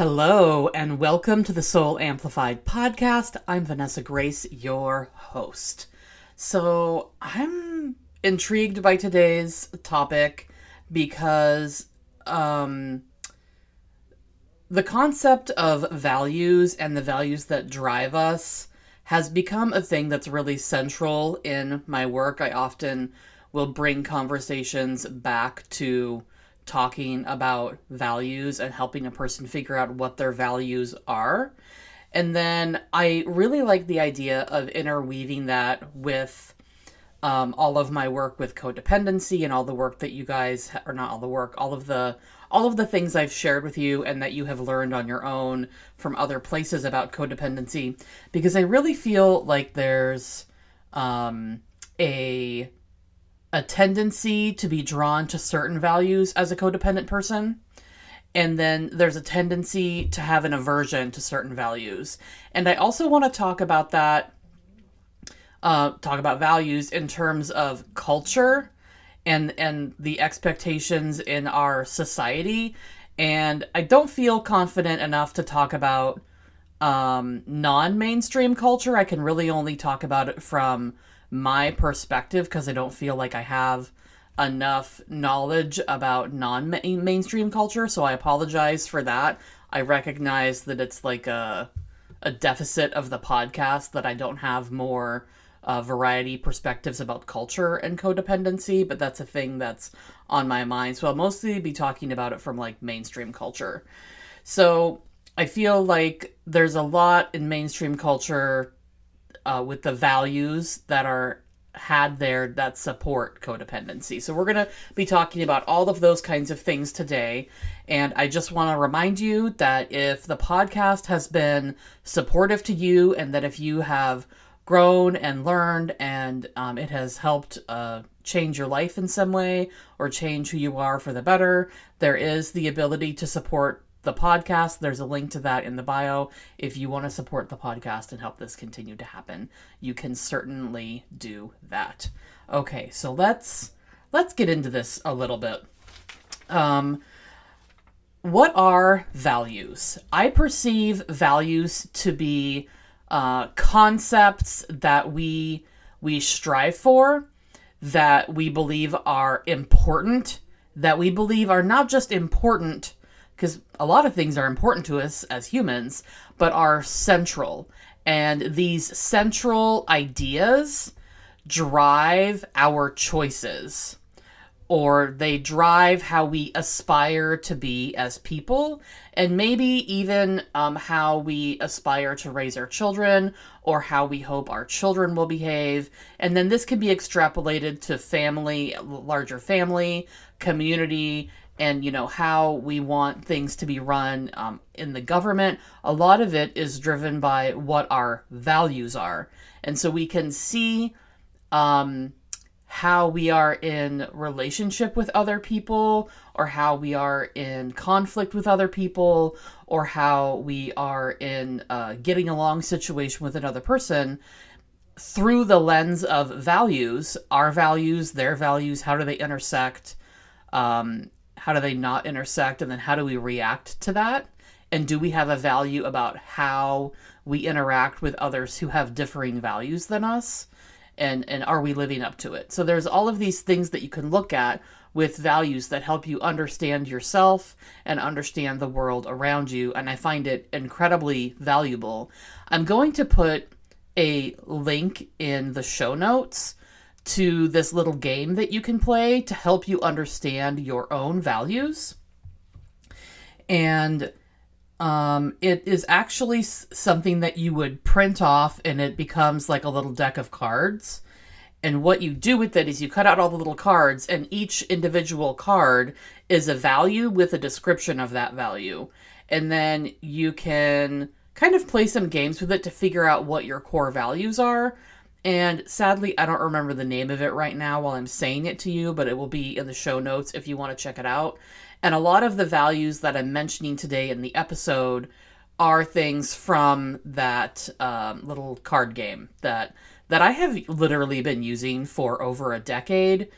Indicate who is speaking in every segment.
Speaker 1: Hello, and welcome to the Soul Amplified podcast. I'm Vanessa Grace, your host. So, I'm intrigued by today's topic because um, the concept of values and the values that drive us has become a thing that's really central in my work. I often will bring conversations back to talking about values and helping a person figure out what their values are. And then I really like the idea of interweaving that with um, all of my work with codependency and all the work that you guys, or not all the work, all of the all of the things I've shared with you and that you have learned on your own from other places about codependency, because I really feel like there's um, a a tendency to be drawn to certain values as a codependent person. And then there's a tendency to have an aversion to certain values. And I also want to talk about that, uh, talk about values in terms of culture and and the expectations in our society. And I don't feel confident enough to talk about um, non-mainstream culture. I can really only talk about it from my perspective because I don't feel like I have enough knowledge about non mainstream culture. So I apologize for that. I recognize that it's like a a deficit of the podcast that I don't have more uh, variety perspectives about culture and codependency, but that's a thing that's on my mind. So I'll mostly be talking about it from like mainstream culture. So I feel like there's a lot in mainstream culture uh, with the values that are had there that support codependency. So we're going to be talking about all of those kinds of things today. And I just want to remind you that if the podcast has been supportive to you and that if you have grown and learned and um, it has helped uh, change your life in some way or change who you are for the better, there is the ability to support the podcast. There's a link to that in the bio. If you want to support the podcast and help this continue to happen, you can certainly do that. Okay, so let's let's get into this a little bit. Um, what are values? I perceive values to be uh, concepts that we we strive for, that we believe are important, that we believe are not just important because a lot of things are important to us as humans, but are central. And these central ideas drive our choices, or they drive how we aspire to be as people, and maybe even um, how we aspire to raise our children, or how we hope our children will behave. And then this can be extrapolated to family, larger family, community, and you know how we want things to be run um, in the government a lot of it is driven by what our values are. And so we can see um, how we are in relationship with other people or how we are in conflict with other people or how we are in a getting along situation with another person through the lens of values our values their values how do they intersect um, how do they not intersect and then how do we react to that? And do we have a value about how we interact with others who have differing values than us? And and are we living up to it? So there's all of these things that you can look at with values that help you understand yourself and understand the world around you and i find it incredibly valuable. I'm going to put a link in the show notes to this little game that you can play to help you understand your own values. And um, it is actually something that you would print off and it becomes like a little deck of cards. And what you do with it is you cut out all the little cards, and each individual card is a value with a description of that value. And then you can kind of play some games with it to figure out what your core values are. And sadly, I don't remember the name of it right now while I'm saying it to you, but it will be in the show notes if you want to check it out. And a lot of the values that I'm mentioning today in the episode are things from that um, little card game that that I have literally been using for over a decade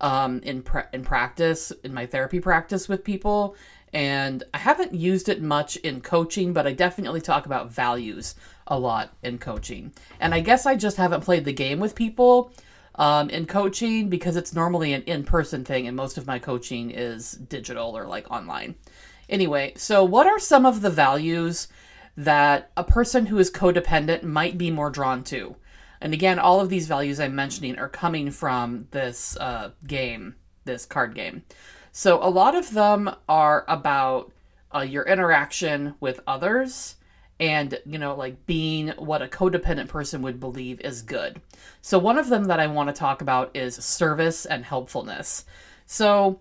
Speaker 1: um, in pra- in practice in my therapy practice with people, and I haven't used it much in coaching, but I definitely talk about values a lot in coaching. And I guess I just haven't played the game with people um, in coaching because it's normally an in person thing, and most of my coaching is digital or like online. Anyway, so what are some of the values that a person who is codependent might be more drawn to? And again, all of these values I'm mentioning are coming from this uh, game, this card game. So a lot of them are about uh, your interaction with others and you know like being what a codependent person would believe is good. So one of them that i want to talk about is service and helpfulness. So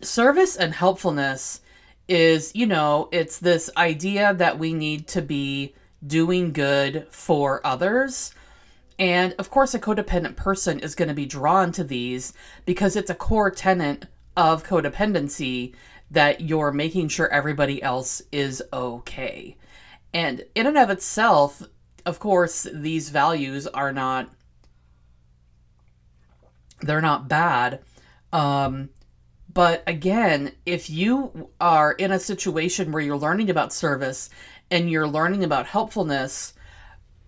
Speaker 1: service and helpfulness is you know it's this idea that we need to be doing good for others. And of course a codependent person is going to be drawn to these because it's a core tenet of codependency that you're making sure everybody else is okay and in and of itself, of course, these values are not they're not bad. Um, but again, if you are in a situation where you're learning about service and you're learning about helpfulness,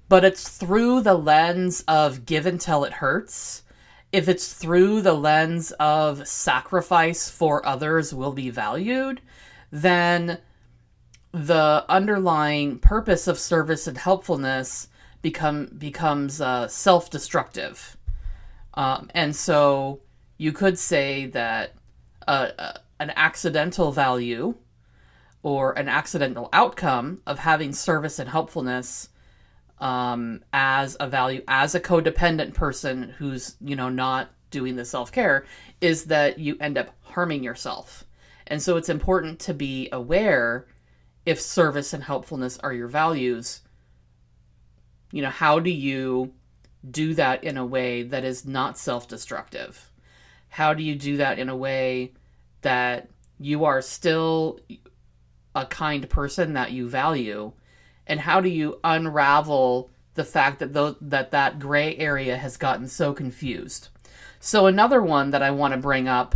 Speaker 1: but it's through the lens of give until it hurts, if it's through the lens of sacrifice for others will be valued, then the underlying purpose of service and helpfulness become becomes uh, self-destructive. Um, and so you could say that uh, uh, an accidental value or an accidental outcome of having service and helpfulness um, as a value as a codependent person who's you know not doing the self-care is that you end up harming yourself and so it's important to be aware if service and helpfulness are your values, you know, how do you do that in a way that is not self destructive? How do you do that in a way that you are still a kind person that you value? And how do you unravel the fact that th- that that gray area has gotten so confused? So another one that I want to bring up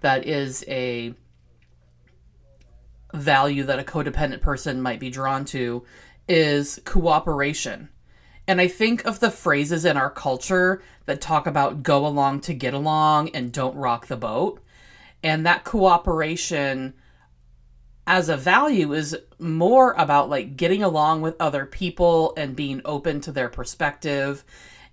Speaker 1: that is a value that a codependent person might be drawn to is cooperation. And I think of the phrases in our culture that talk about go along to get along and don't rock the boat. And that cooperation as a value is more about like getting along with other people and being open to their perspective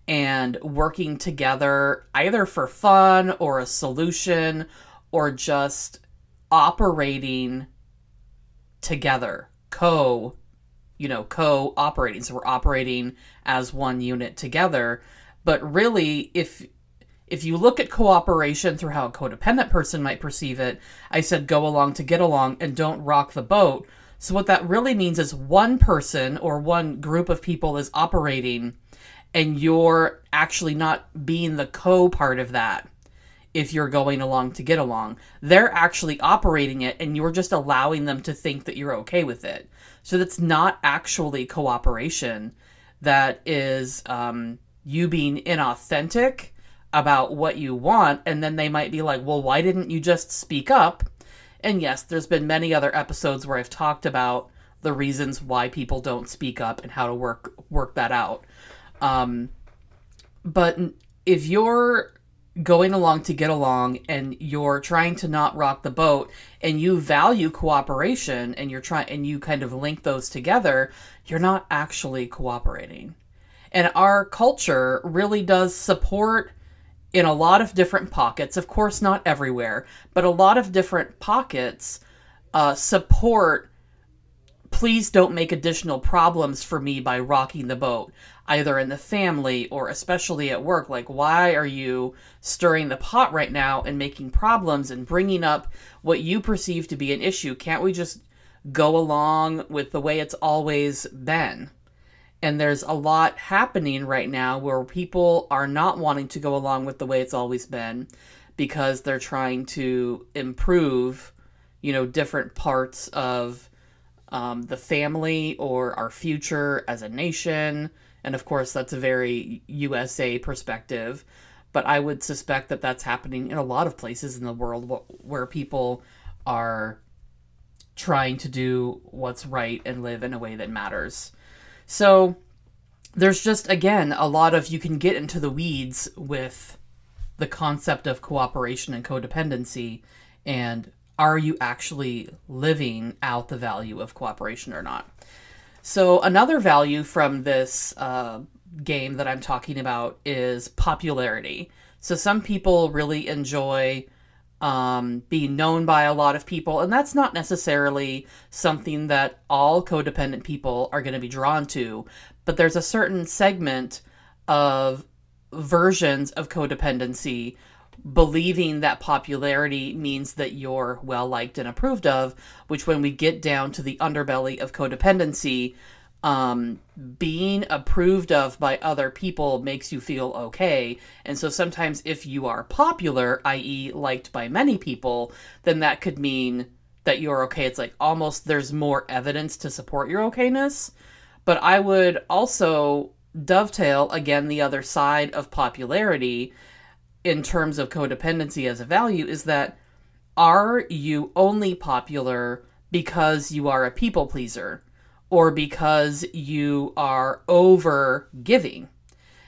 Speaker 1: and working together either for fun or a solution or just operating together, co, you know, co-operating. So we're operating as one unit together. But really, if if you look at cooperation through how a codependent person might perceive it, I said go along to get along and don't rock the boat. So what that really means is one person or one group of people is operating and you're actually not being the co part of that if you're going along to get along. They're actually operating it and you're just allowing them to think that you're okay with it. So that's not actually cooperation. That is um, you being inauthentic about what you want. And then they might be like, well, why didn't you just speak up? And yes, there's been many other episodes where I've talked about the reasons why people don't speak up and how to work work that out. Um, but if you're going along to get along and you're trying to not rock the boat and you value cooperation and you're trying and you kind of link those together, you're not actually cooperating. And our culture really does support in a lot of different pockets, of course, not everywhere, but a lot of different pockets uh, support please don't make additional problems for me by rocking the boat either in the family or especially at work. Like, why are you stirring the pot right now and making problems and bringing up what you perceive to be an issue? Can't we just go along with the way it's always been. And there's a lot happening right now where people are not wanting to go along with the way it's always been because they're trying to improve, you know, different parts of um, the family or our future as a nation. And of course, that's a very USA perspective. But I would suspect that that's happening in a lot of places in the world where people are trying to do what's right and live in a way that matters. So there's just, again, a lot of you can get into the weeds with the concept of cooperation and codependency and are you actually living out the value of cooperation or not? So, another value from this uh, game that I'm talking about is popularity. So, some people really enjoy um, being known by a lot of people, and that's not necessarily something that all codependent people are going to be drawn to, but there's a certain segment of versions of codependency believing that popularity means that you're well liked and approved of, which when we get down to the underbelly of codependency, um, being approved of by other people makes you feel okay. And so sometimes if you are popular, i.e., liked by many people, then that could mean that you're okay. It's like almost there's more evidence to support your okayness. But I would also dovetail again the other side of popularity in terms of codependency as a value is that are you only popular because you are a people pleaser or because you are over giving?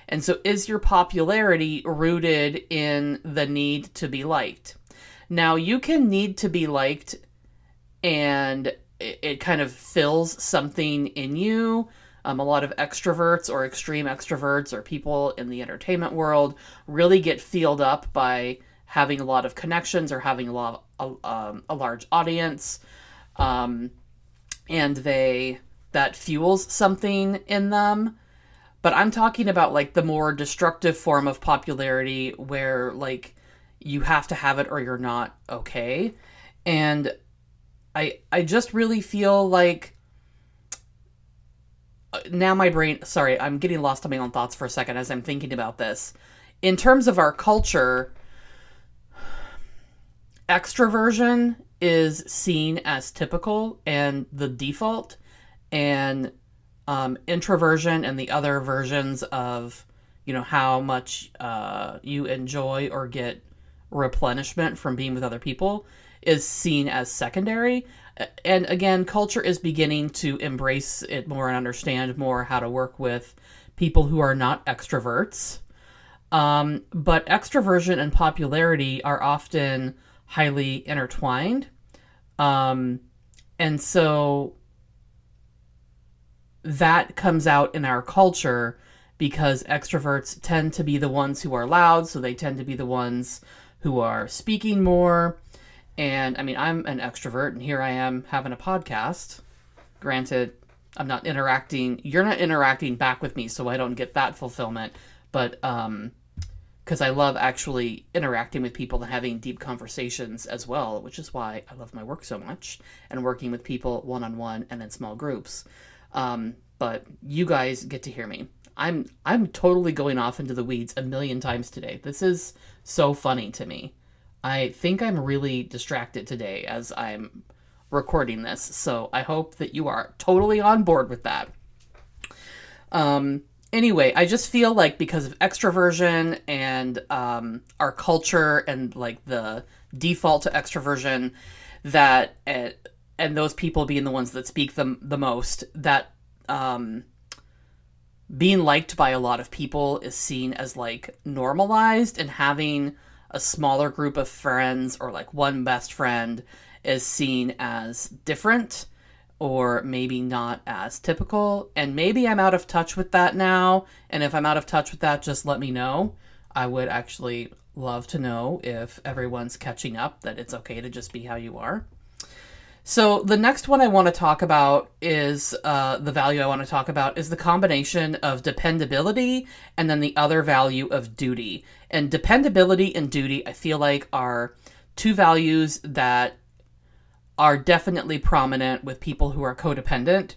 Speaker 1: And so is your popularity rooted in the need to be liked? Now, you can need to be liked and it, kind of fills something in you um, a lot of extroverts or extreme extroverts or people in the entertainment world really get filled up by having a lot of connections or having a lot of, a, um, a large audience, um, and they that fuels something in them. But I'm talking about like the more destructive form of popularity where like you have to have it or you're not okay. And I I just really feel like uh, now my brain sorry i'm getting lost on my own thoughts for a second as i'm thinking about this in terms of our culture extroversion is seen as typical and the default and um, introversion and the other versions of you know how much uh, you enjoy or get replenishment from being with other people is seen as secondary and again, culture is beginning to embrace it more and understand more how to work with people who are not extroverts. Um, but extroversion and popularity are often highly intertwined. Um, and so that comes out in our culture because extroverts tend to be the ones who are loud, so they tend to be the ones who are speaking more and I mean, I'm an extrovert, and here I am having a podcast. Granted, I'm not interacting. You're not interacting back with me, so I don't get that fulfillment. But um, because I love actually interacting with people and having deep conversations as well, which is why I love my work so much and working with people one on one and in small groups. Um, but you guys get to hear me. I'm I'm totally going off into the weeds a million times today. This is so funny to me. I think I'm really distracted today as I'm recording this, so I hope that you are totally on board with that. Um, anyway, I just feel like because of extroversion and um, our culture and like the default to extroversion, that uh, and those people being the ones that speak the the most, that um, being liked by a lot of people is seen as like normalized and having a smaller group of friends or like one best friend is seen as different or maybe not as typical. And maybe I'm out of touch with that now. And if I'm out of touch with that, just let me know. I would actually love to know if everyone's catching up that it's okay to just be how you are. So the next one I want to talk about is uh, the value I want to talk about is the combination of dependability and then the other value of duty. And dependability and duty, I feel like, are two values that are definitely prominent with people who are codependent.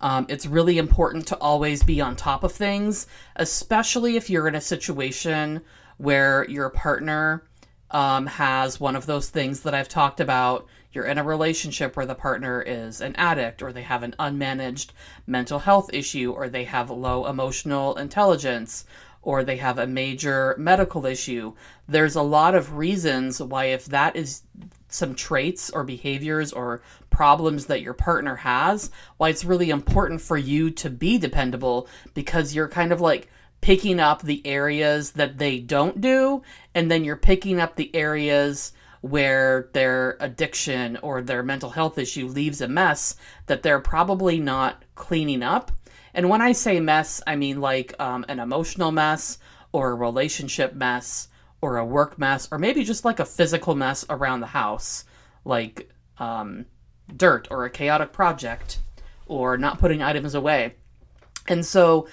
Speaker 1: Um, it's really important to always be on top of things, especially if you're in a situation where your partner um, has one of those things that I've talked about. You're in a relationship where the partner is an addict, or they have an unmanaged mental health issue, or they have low emotional intelligence, or they have a major medical issue. There's a lot of reasons why, if that is some traits or behaviors or problems that your partner has, why it's really important for you to be dependable because you're kind of like picking up the areas that they don't do, and then you're picking up the areas where their addiction or their mental health issue leaves a mess that they're probably not cleaning up. And when I say mess, I mean like um, an emotional mess or a relationship mess or a work mess or maybe just like a physical mess around the house, like um, dirt or a chaotic project or not putting items away. And so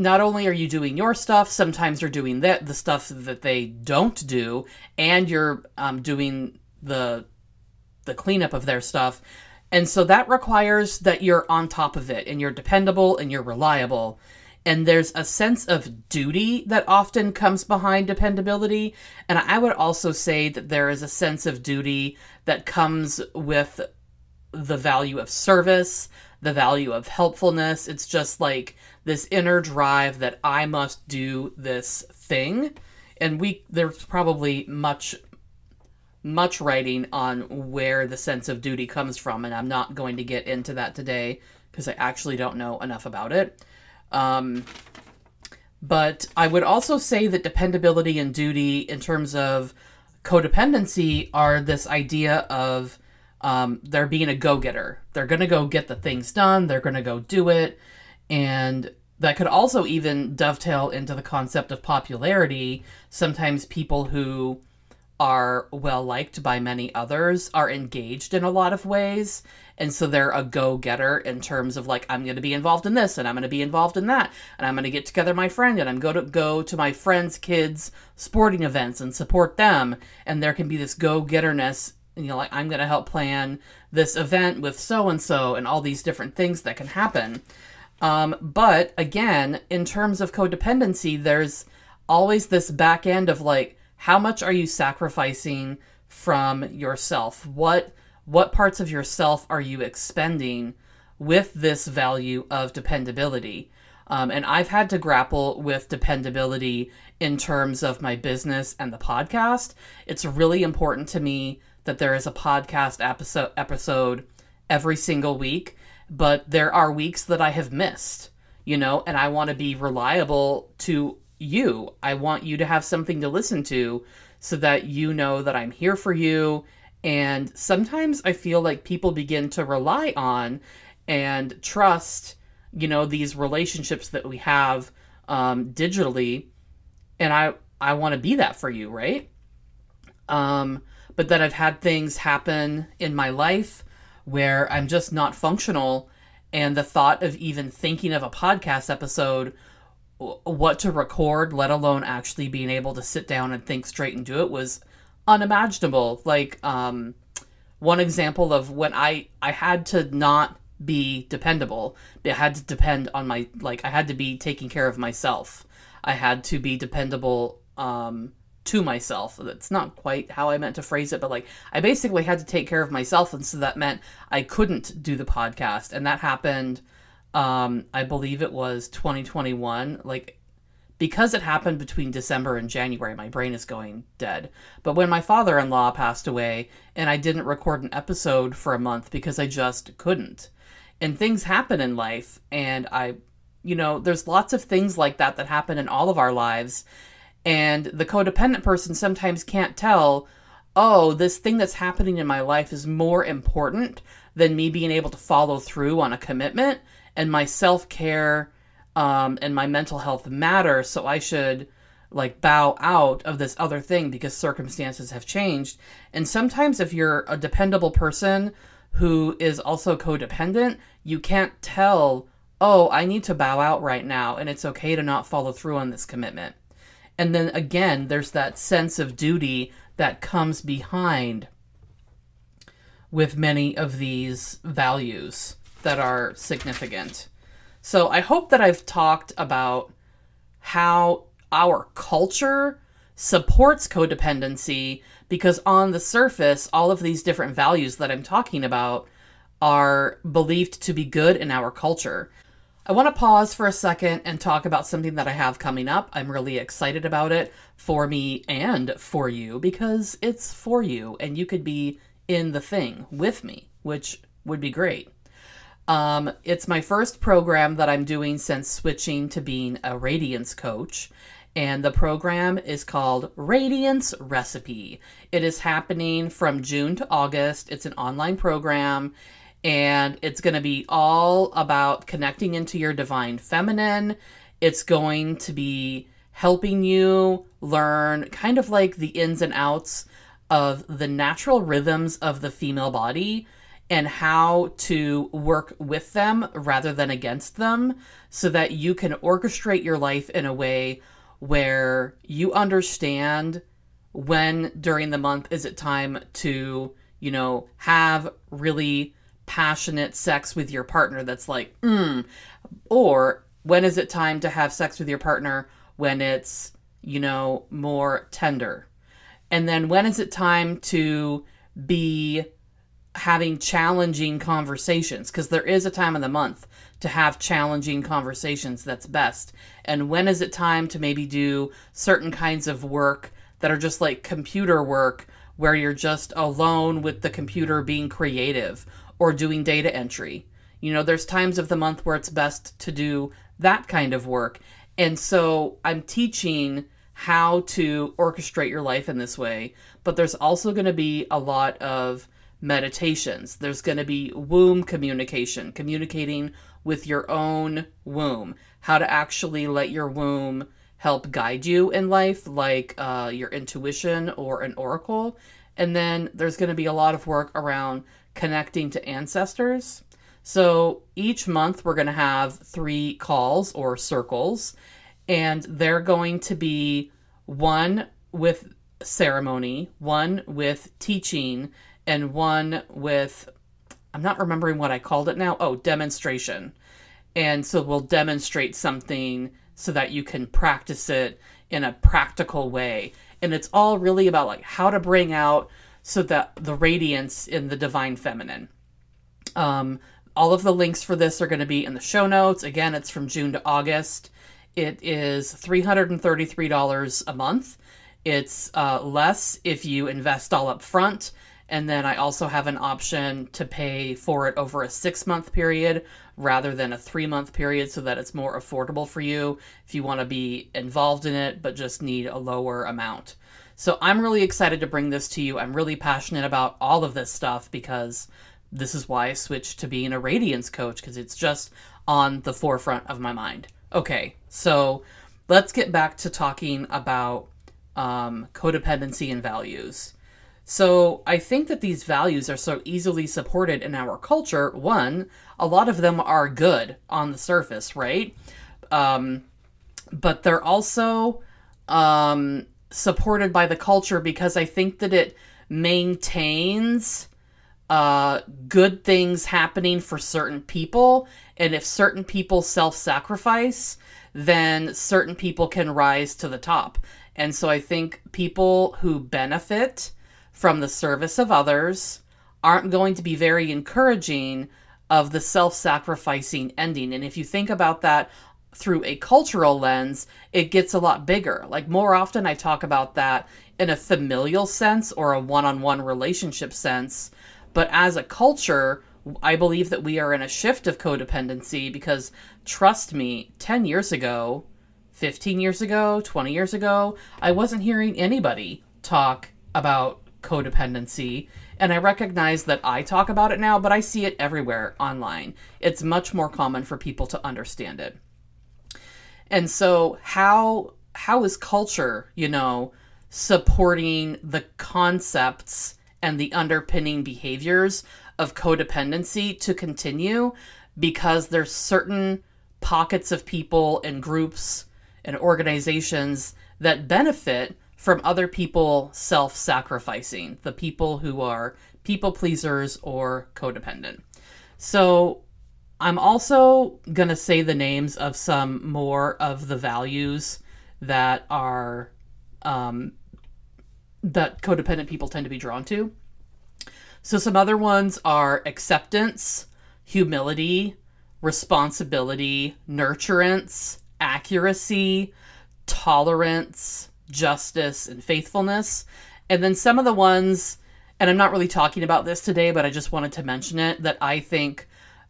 Speaker 1: not only are you doing your stuff, sometimes you're doing the stuff that they don't do, and you're um, doing the the cleanup of their stuff. And so that requires that you're on top of it and you're dependable and you're reliable. And there's a sense of duty that often comes behind dependability. And I would also say that there is a sense of duty that comes with the value of service, the value of helpfulness. It's just like this inner drive that I must do this thing. And we there's probably much much writing on where the sense of duty comes from, and I'm not going to get into that today because I actually don't know enough about it. Um, but I would also say that dependability and duty, in terms of codependency, are this idea of um, they're being a go getter. They're going to go get the things done, they're going to go do it. And that could also even dovetail into the concept of popularity. Sometimes people who are well liked by many others are engaged in a lot of ways and so they're a go-getter in terms of like i'm going to be involved in this and i'm going to be involved in that and i'm going to get together my friend and i'm going to go to my friends kids sporting events and support them and there can be this go-getterness you know like i'm going to help plan this event with so and so and all these different things that can happen um, but again in terms of codependency there's always this back end of like how much are you sacrificing from yourself? What what parts of yourself are you expending with this value of dependability? Um, and I've had to grapple with dependability in terms of my business and the podcast. It's really important to me that there is a podcast episode episode every single week, but there are weeks that I have missed, you know, and I want to be reliable to you. I want you to have something to listen to so that you know that I'm here for you. And sometimes I feel like people begin to rely on and trust, you know, these relationships that we have um, digitally. And I, I want to be that for you, right? Um, but that I've had things happen in my life where I'm just not functional. And the thought of even thinking of a podcast episode what to record, let alone actually being able to sit down and think straight and do it was unimaginable. Like um, one example of when I I had to not be dependable. I had to depend on my like I had to be taking care of myself. I had to be dependable um, to myself. That's not quite how I meant to phrase it, but like I basically had to take care of myself, and so that meant I couldn't do the podcast, and that happened um, I believe it was 2021. Like, because it happened between December and January, my brain is going dead. But when my father in law passed away, and I didn't record an episode for a month because I just couldn't. And things happen in life, and I, you know, there's lots of things like that that happen in all of our lives. And the codependent person sometimes can't tell, oh, this thing that's happening in my life is more important than me being able to follow through on a commitment and my self care um, and my mental health matter. So I should like bow out of this other thing because circumstances have changed. And sometimes, if you're a dependable person who is also codependent, you can't tell, oh, I need to bow out right now, and it's okay to not follow through on this commitment. And then again, there's that sense of duty that comes behind with many of these values that are significant. So I hope that I've talked about how our culture supports codependency because on the surface, all of these different values that I'm talking about are believed to be good in our culture. I want to pause for a second and talk about something that I have coming up. I'm really excited about it for me and for you because it's for you and you could be in the thing with me, which would be great. Um, it's my first program that I'm doing since switching to being a radiance coach. And the program is called Radiance Recipe. It is happening from June to August. It's an online program and it's going to be all about connecting into your divine feminine. It's going to be helping you learn kind of like the ins and outs of the natural rhythms of the female body and how to work with them rather than against them so that you can orchestrate your life in a way where you understand when during the month is it time to, you know, have really passionate sex with your partner that's like, mm, or when is it time to have sex with your partner when it's, you know, more tender? And then when is it time to be having challenging conversations? Because there is a time of the month to have challenging conversations that's best. And when is it time to maybe do certain kinds of work that are just like computer work where you're just alone with the computer being creative or doing data entry. You know, there's times of the month where it's best to do that kind of work. And so I'm teaching how to orchestrate your life in this way, but there's also going to be a lot of meditations. There's going to be womb communication, communicating with your own womb, how to actually let your womb help guide you in life, like uh, your intuition or an oracle. And then there's going to be a lot of work around connecting to ancestors. So each month we're going to have three calls or circles, and they're going to be one with ceremony, one with teaching, and one with I'm not remembering what I called it now. Oh, demonstration. And so we'll demonstrate something so that you can practice it in a practical way. And it's all really about like how to bring out so that the radiance in the divine feminine. Um, all of the links for this are going to be in the show notes. Again, it's from June to August. It is $333 a month. It's uh, less if you invest all up front. And then I also have an option to pay for it over a six month period rather than a three month period so that it's more affordable for you if you want to be involved in it but just need a lower amount. So I'm really excited to bring this to you. I'm really passionate about all of this stuff because this is why I switched to being a radiance coach because it's just on the forefront of my mind. Okay, so let's get back to talking about um, codependency and values. So I think that these values are so easily supported in our culture. One, a lot of them are good on the surface, right? Um, but they're also um, supported by the culture because I think that it maintains uh, good things happening for certain people. And if certain people self sacrifice, then certain people can rise to the top. And so I think people who benefit from the service of others aren't going to be very encouraging of the self sacrificing ending. And if you think about that through a cultural lens, it gets a lot bigger. Like more often, I talk about that in a familial sense or a one on one relationship sense. But as a culture, I believe that we are in a shift of codependency because, trust me, 10 years ago, 15 years ago, 20 years ago, I wasn't hearing anybody talk about codependency. And I recognize that I talk about it now, but I see it everywhere online. It's much more common for people to understand it. And so how how is culture, you know, supporting the concepts and the underpinning behaviors of codependency to continue because there's certain pockets of people and groups and organizations that benefit from other people self sacrificing, the people who are people pleasers or codependent. So I'm also going to say the names of some more of the values that are um, that codependent people tend to be drawn to. So some other ones are acceptance, humility, responsibility, nurturance, accuracy, tolerance, justice, and faithfulness. And then some of the ones, and I'm not really talking about this today, but I just wanted to mention it, that I think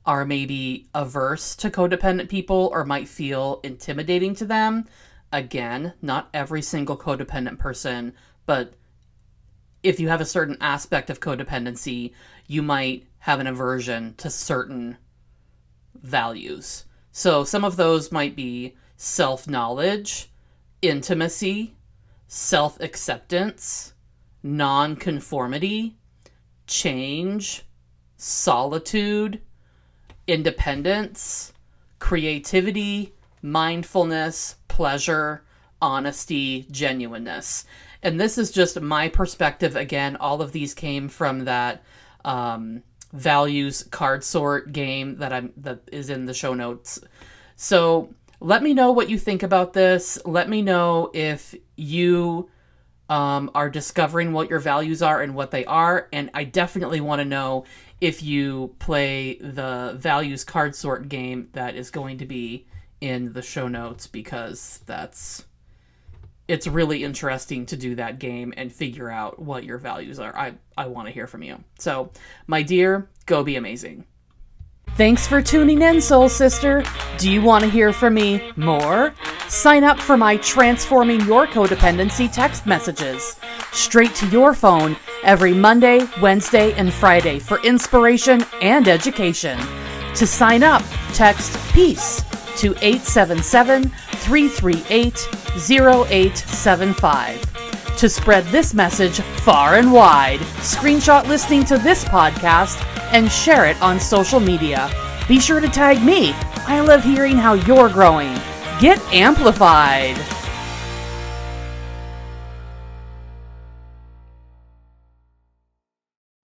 Speaker 1: are maybe averse to codependent people or might feel intimidating to them. Again, not every single codependent person, but if you have a certain aspect of codependency, you might have an aversion to certain values. So some of those might be self knowledge, intimacy, self acceptance, non conformity, change, solitude, independence, creativity, mindfulness, pleasure, honesty, genuineness. And this is just my perspective. Again, all of these came from that um, values card sort game that I'm that is in the show notes. So let me know what you think about this. Let me know if you um, are discovering what your values are and what they are. And I definitely want to know if you play the values card sort game that is going to be in the show notes because that's it's really interesting to do that game and figure out what your values are. I, I want to hear from you. So, my dear, go be amazing. Thanks for tuning in, Soul Sister. Do you want to hear from me more? Sign up for my Transforming Your Codependency text messages straight to your phone every Monday, Wednesday, and Friday for inspiration and education. To sign up, text PEACE to 877 338 0875. To spread this message far and wide, screenshot listening to this podcast and share it on social media. Be sure to tag me. I love hearing how you're growing. Get amplified.